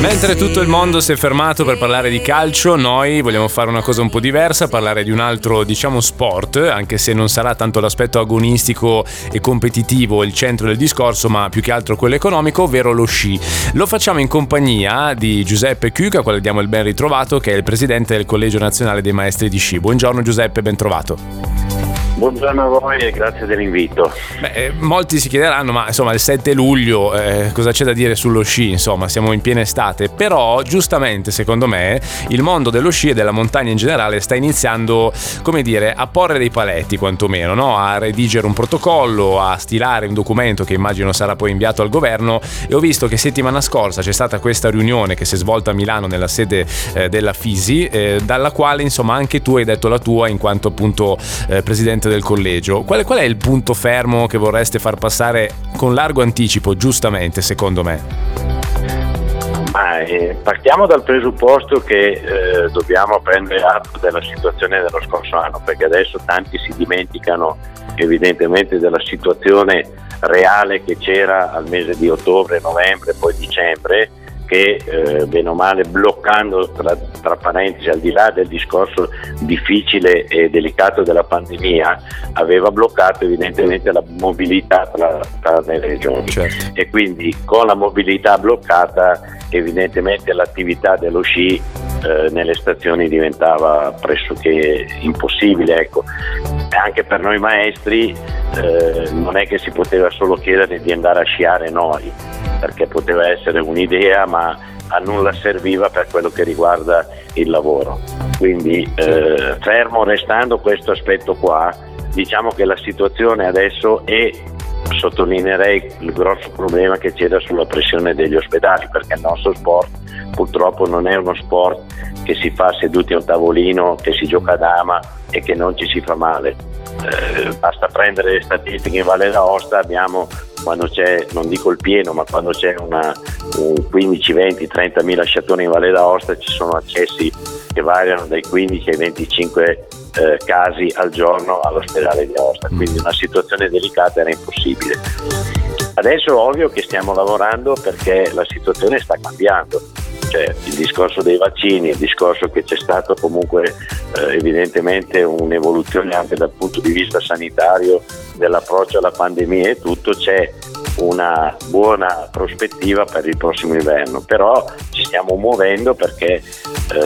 Mentre tutto il mondo si è fermato per parlare di calcio, noi vogliamo fare una cosa un po' diversa, parlare di un altro, diciamo, sport, anche se non sarà tanto l'aspetto agonistico e competitivo il centro del discorso, ma più che altro quello economico, ovvero lo sci. Lo facciamo in compagnia di Giuseppe Cuca, quale diamo il ben ritrovato, che è il presidente del Collegio Nazionale dei Maestri di Sci. Buongiorno Giuseppe, ben trovato. Buongiorno a voi e grazie dell'invito. Beh, eh, molti si chiederanno, ma insomma il 7 luglio eh, cosa c'è da dire sullo sci? Insomma, siamo in piena estate, però giustamente secondo me il mondo dello sci e della montagna in generale sta iniziando, come dire, a porre dei paletti quantomeno, no? a redigere un protocollo, a stilare un documento che immagino sarà poi inviato al governo e ho visto che settimana scorsa c'è stata questa riunione che si è svolta a Milano nella sede eh, della Fisi, eh, dalla quale insomma anche tu hai detto la tua in quanto appunto eh, presidente del collegio, qual, qual è il punto fermo che vorreste far passare con largo anticipo, giustamente, secondo me? Ma, eh, partiamo dal presupposto che eh, dobbiamo prendere atto della situazione dello scorso anno, perché adesso tanti si dimenticano evidentemente della situazione reale che c'era al mese di ottobre, novembre, poi dicembre che eh, bene o male bloccando tra, tra, parentesi al di là del discorso difficile e delicato della pandemia aveva bloccato evidentemente la mobilità tra, tra le regioni certo. e quindi con la mobilità bloccata evidentemente l'attività dello sci eh, nelle stazioni diventava pressoché impossibile ecco. anche per noi maestri eh, non è che si poteva solo chiedere di andare a sciare noi perché poteva essere un'idea ma a nulla serviva per quello che riguarda il lavoro. Quindi eh, fermo restando questo aspetto qua, diciamo che la situazione adesso è sottolineerei il grosso problema che c'era sulla pressione degli ospedali perché il nostro sport purtroppo non è uno sport che si fa seduti a un tavolino, che si gioca a dama e che non ci si fa male. Eh, basta prendere le statistiche in Valle d'Aosta, abbiamo quando c'è, non dico il pieno, ma quando c'è una, un 15, 20, 30 mila sciatori in Valle d'Aosta ci sono accessi che variano dai 15 ai 25 eh, casi al giorno all'ospedale di Aosta, quindi una situazione delicata era impossibile. Adesso è ovvio che stiamo lavorando perché la situazione sta cambiando. Cioè il discorso dei vaccini, il discorso che c'è stato comunque eh, evidentemente un'evoluzione anche dal punto di vista sanitario dell'approccio alla pandemia e tutto, c'è una buona prospettiva per il prossimo inverno, però ci stiamo muovendo perché eh,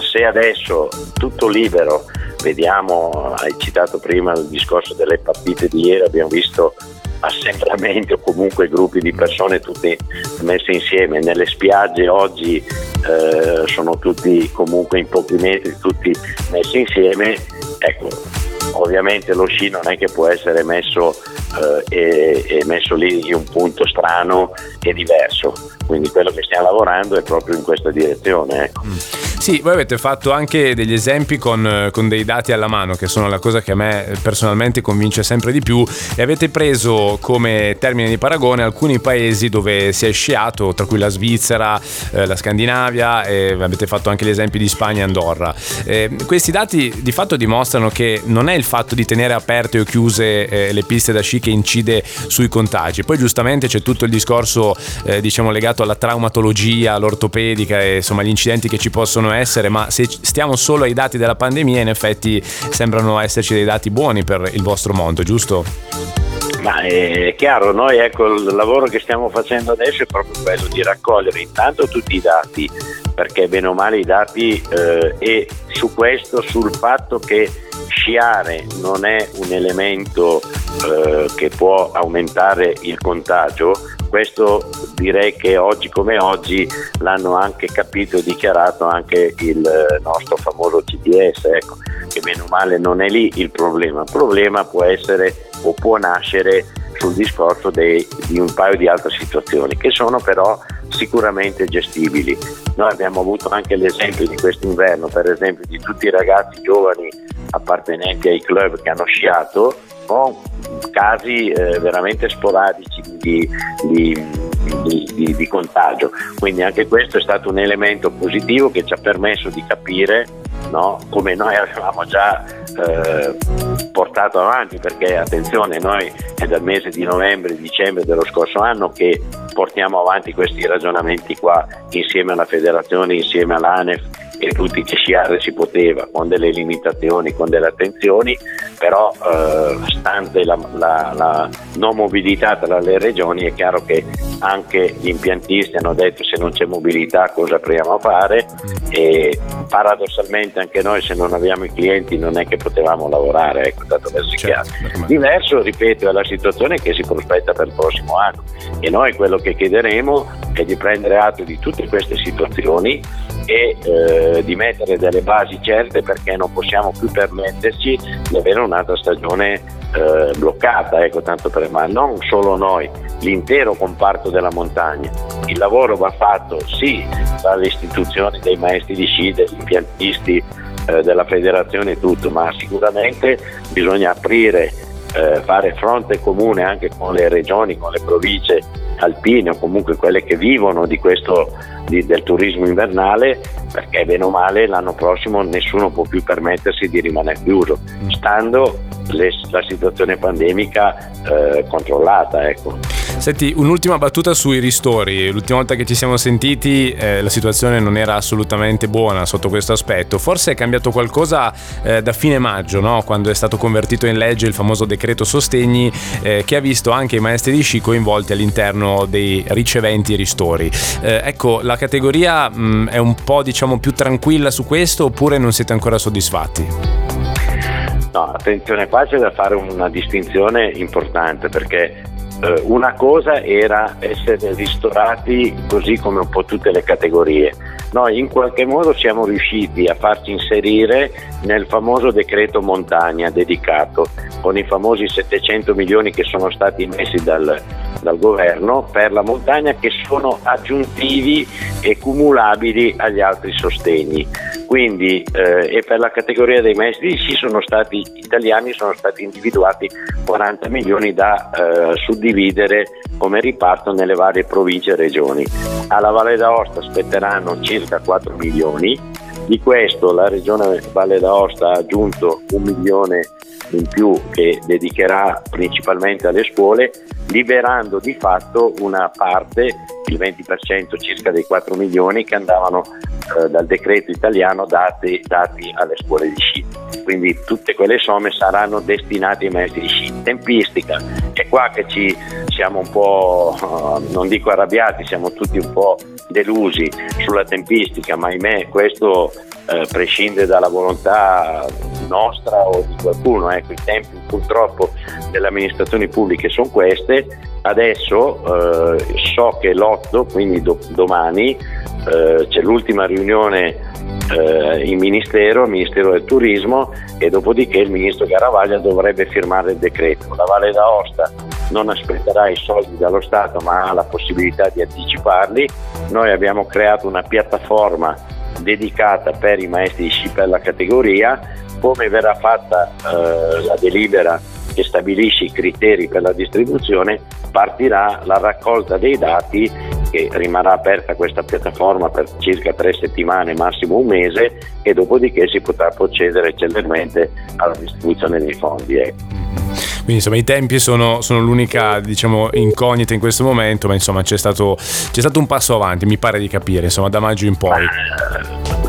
se adesso tutto libero, vediamo, hai citato prima il discorso delle partite di ieri, abbiamo visto assembramenti o comunque gruppi di persone tutte messe insieme. Nelle spiagge oggi eh, sono tutti comunque in pochi metri tutti messi insieme. Ecco ovviamente lo sci non è che può essere messo, eh, e, e messo lì un punto strano e diverso quindi quello che stiamo lavorando è proprio in questa direzione ecco. mm. Sì, voi avete fatto anche degli esempi con, con, dei dati alla mano, che sono la cosa che a me personalmente convince sempre di più, e avete preso come termine di paragone alcuni paesi dove si è sciato, tra cui la Svizzera, eh, la Scandinavia, e avete fatto anche gli esempi di Spagna e Andorra. Eh, questi dati di fatto dimostrano che non è il fatto di tenere aperte o chiuse eh, le piste da sci che incide sui contagi. Poi giustamente c'è tutto il discorso eh, diciamo legato alla traumatologia, all'ortopedica e insomma gli incidenti che ci possono essere, ma se stiamo solo ai dati della pandemia, in effetti sembrano esserci dei dati buoni per il vostro mondo, giusto? Ma è chiaro, noi ecco il lavoro che stiamo facendo adesso è proprio quello di raccogliere intanto tutti i dati, perché bene o male i dati eh, e su questo, sul fatto che sciare non è un elemento eh, che può aumentare il contagio, questo direi che oggi come oggi l'hanno anche capito e dichiarato anche il nostro famoso CDS, ecco, che meno male non è lì il problema, il problema può essere o può nascere sul discorso dei, di un paio di altre situazioni che sono però sicuramente gestibili. Noi abbiamo avuto anche l'esempio di quest'inverno, per esempio, di tutti i ragazzi giovani appartenenti ai club che hanno sciato con casi eh, veramente sporadici di, di, di, di, contagio. Quindi anche questo è stato un elemento positivo che ci ha permesso di capire no? come noi avevamo già eh, portato avanti, perché attenzione, noi è dal mese di novembre, dicembre dello scorso anno che portiamo avanti questi ragionamenti qua insieme alla federazione, insieme all'ANEF e tutti che sciare si poteva, con delle limitazioni, con delle attenzioni, però eh, stante la, la, la, non mobilità tra le regioni è chiaro che anche gli impiantisti hanno detto se non c'è mobilità cosa proviamo a fare? E paradossalmente anche noi se non abbiamo i clienti non è che potevamo lavorare, ecco, dato verso certo, chiaro. Diverso, ripeto, è la situazione che si prospetta per il prossimo anno. E noi quello che chiederemo è di prendere atto di tutte queste situazioni e eh, di mettere delle basi certe perché non possiamo più permetterci di avere un'altra stagione eh, bloccata, ecco, tanto per, ma non solo noi, l'intero comparto della montagna. Il lavoro va fatto sì dalle istituzioni dei maestri di sci, degli impiantisti, eh, della federazione e tutto, ma sicuramente bisogna aprire, eh, fare fronte comune anche con le regioni, con le province alpine o comunque quelle che vivono di questo, di, del turismo invernale perché bene o male l'anno prossimo nessuno può più permettersi di rimanere chiuso stando le, la situazione pandemica eh, controllata. Ecco. Senti, un'ultima battuta sui ristori. L'ultima volta che ci siamo sentiti eh, la situazione non era assolutamente buona sotto questo aspetto. Forse è cambiato qualcosa eh, da fine maggio, no? quando è stato convertito in legge il famoso decreto sostegni eh, che ha visto anche i maestri di sci coinvolti all'interno dei riceventi ristori. Eh, ecco, la categoria mh, mm, è un po' diciamo più tranquilla su questo oppure non siete ancora soddisfatti? No, attenzione qua c'è da fare una distinzione importante perché eh, una cosa era essere ristorati così come un po' tutte le categorie. Noi in qualche modo siamo riusciti a farci inserire nel famoso decreto montagna dedicato con i famosi 700 milioni che sono stati messi dal, dal governo per la montagna che sono aggiuntivi e cumulabili agli altri sostegni. Quindi eh, e per la categoria dei maestri sì sono stati italiani sono stati individuati 40 milioni da eh, suddividere come riparto nelle varie province e regioni. Alla Valle d'Aosta spetteranno circa 4 milioni, di questo la regione Valle d'Aosta ha aggiunto un milione in più che dedicherà principalmente alle scuole, liberando di fatto una parte, il 20% circa dei 4 milioni che andavano eh, dal decreto italiano dati, dati, alle scuole di sci. Quindi tutte quelle somme saranno destinate ai maestri di sci. Tempistica, è qua che ci siamo un po', uh, non dico arrabbiati, siamo tutti un po' delusi sulla tempistica, ma ahimè questo eh, prescinde dalla volontà nostra o di qualcuno. Ecco, I tempi purtroppo delle amministrazioni pubbliche sono queste. Adesso eh, so che l'8, quindi do- domani, eh, c'è l'ultima riunione eh, in Ministero, il Ministero del Turismo e dopodiché il Ministro Garavaglia dovrebbe firmare il decreto. La Valle d'Aosta non aspetterà i soldi dallo Stato ma ha la possibilità di anticiparli. Noi abbiamo creato una piattaforma dedicata per i maestri di sci per la categoria, come verrà fatta eh, la delibera che stabilisce i criteri per la distribuzione, partirà la raccolta dei dati che rimarrà aperta questa piattaforma per circa tre settimane, massimo un mese, e dopodiché si potrà procedere celermente alla distribuzione dei fondi. Ecco. Quindi insomma i tempi sono, sono l'unica diciamo, incognita in questo momento, ma insomma c'è stato, c'è stato un passo avanti, mi pare di capire, insomma da maggio in poi.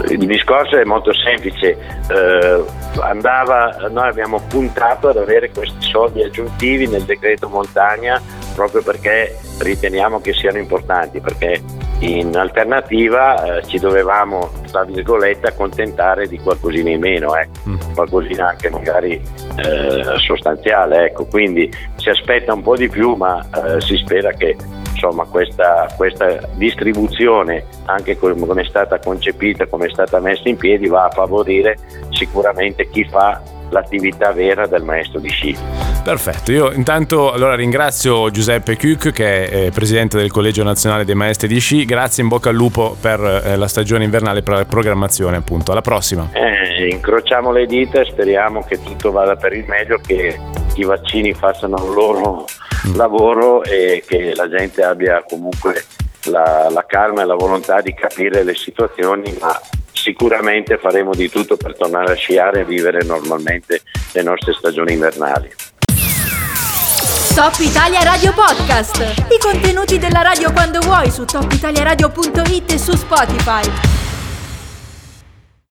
Il discorso è molto semplice, eh, andava, noi abbiamo puntato ad avere questi soldi aggiuntivi nel decreto montagna proprio perché riteniamo che siano importanti, perché in alternativa eh, ci dovevamo, tra virgolette, accontentare di qualcosina in meno, eh. mm. qualcosina anche magari eh, sostanziale. Ecco. Quindi si aspetta un po' di più, ma eh, si spera che insomma, questa, questa, distribuzione, anche come è stata concepita, come è stata messa in piedi, va a favorire sicuramente chi fa l'attività vera del maestro di sci. Perfetto, io intanto allora ringrazio Giuseppe Cuc che è presidente del Collegio Nazionale dei Maestri di Sci, grazie in bocca al lupo per eh, la stagione invernale per la programmazione appunto, alla prossima. Eh, incrociamo le dita e speriamo che tutto vada per il meglio, che i vaccini facciano il loro mm. lavoro e che la gente abbia comunque la, la calma e la volontà di capire le situazioni ma sicuramente faremo di tutto per tornare a sciare e vivere normalmente le nostre stagioni invernali. Top Italia Radio Podcast. I contenuti della radio quando vuoi su topitaliaradio.it e su Spotify.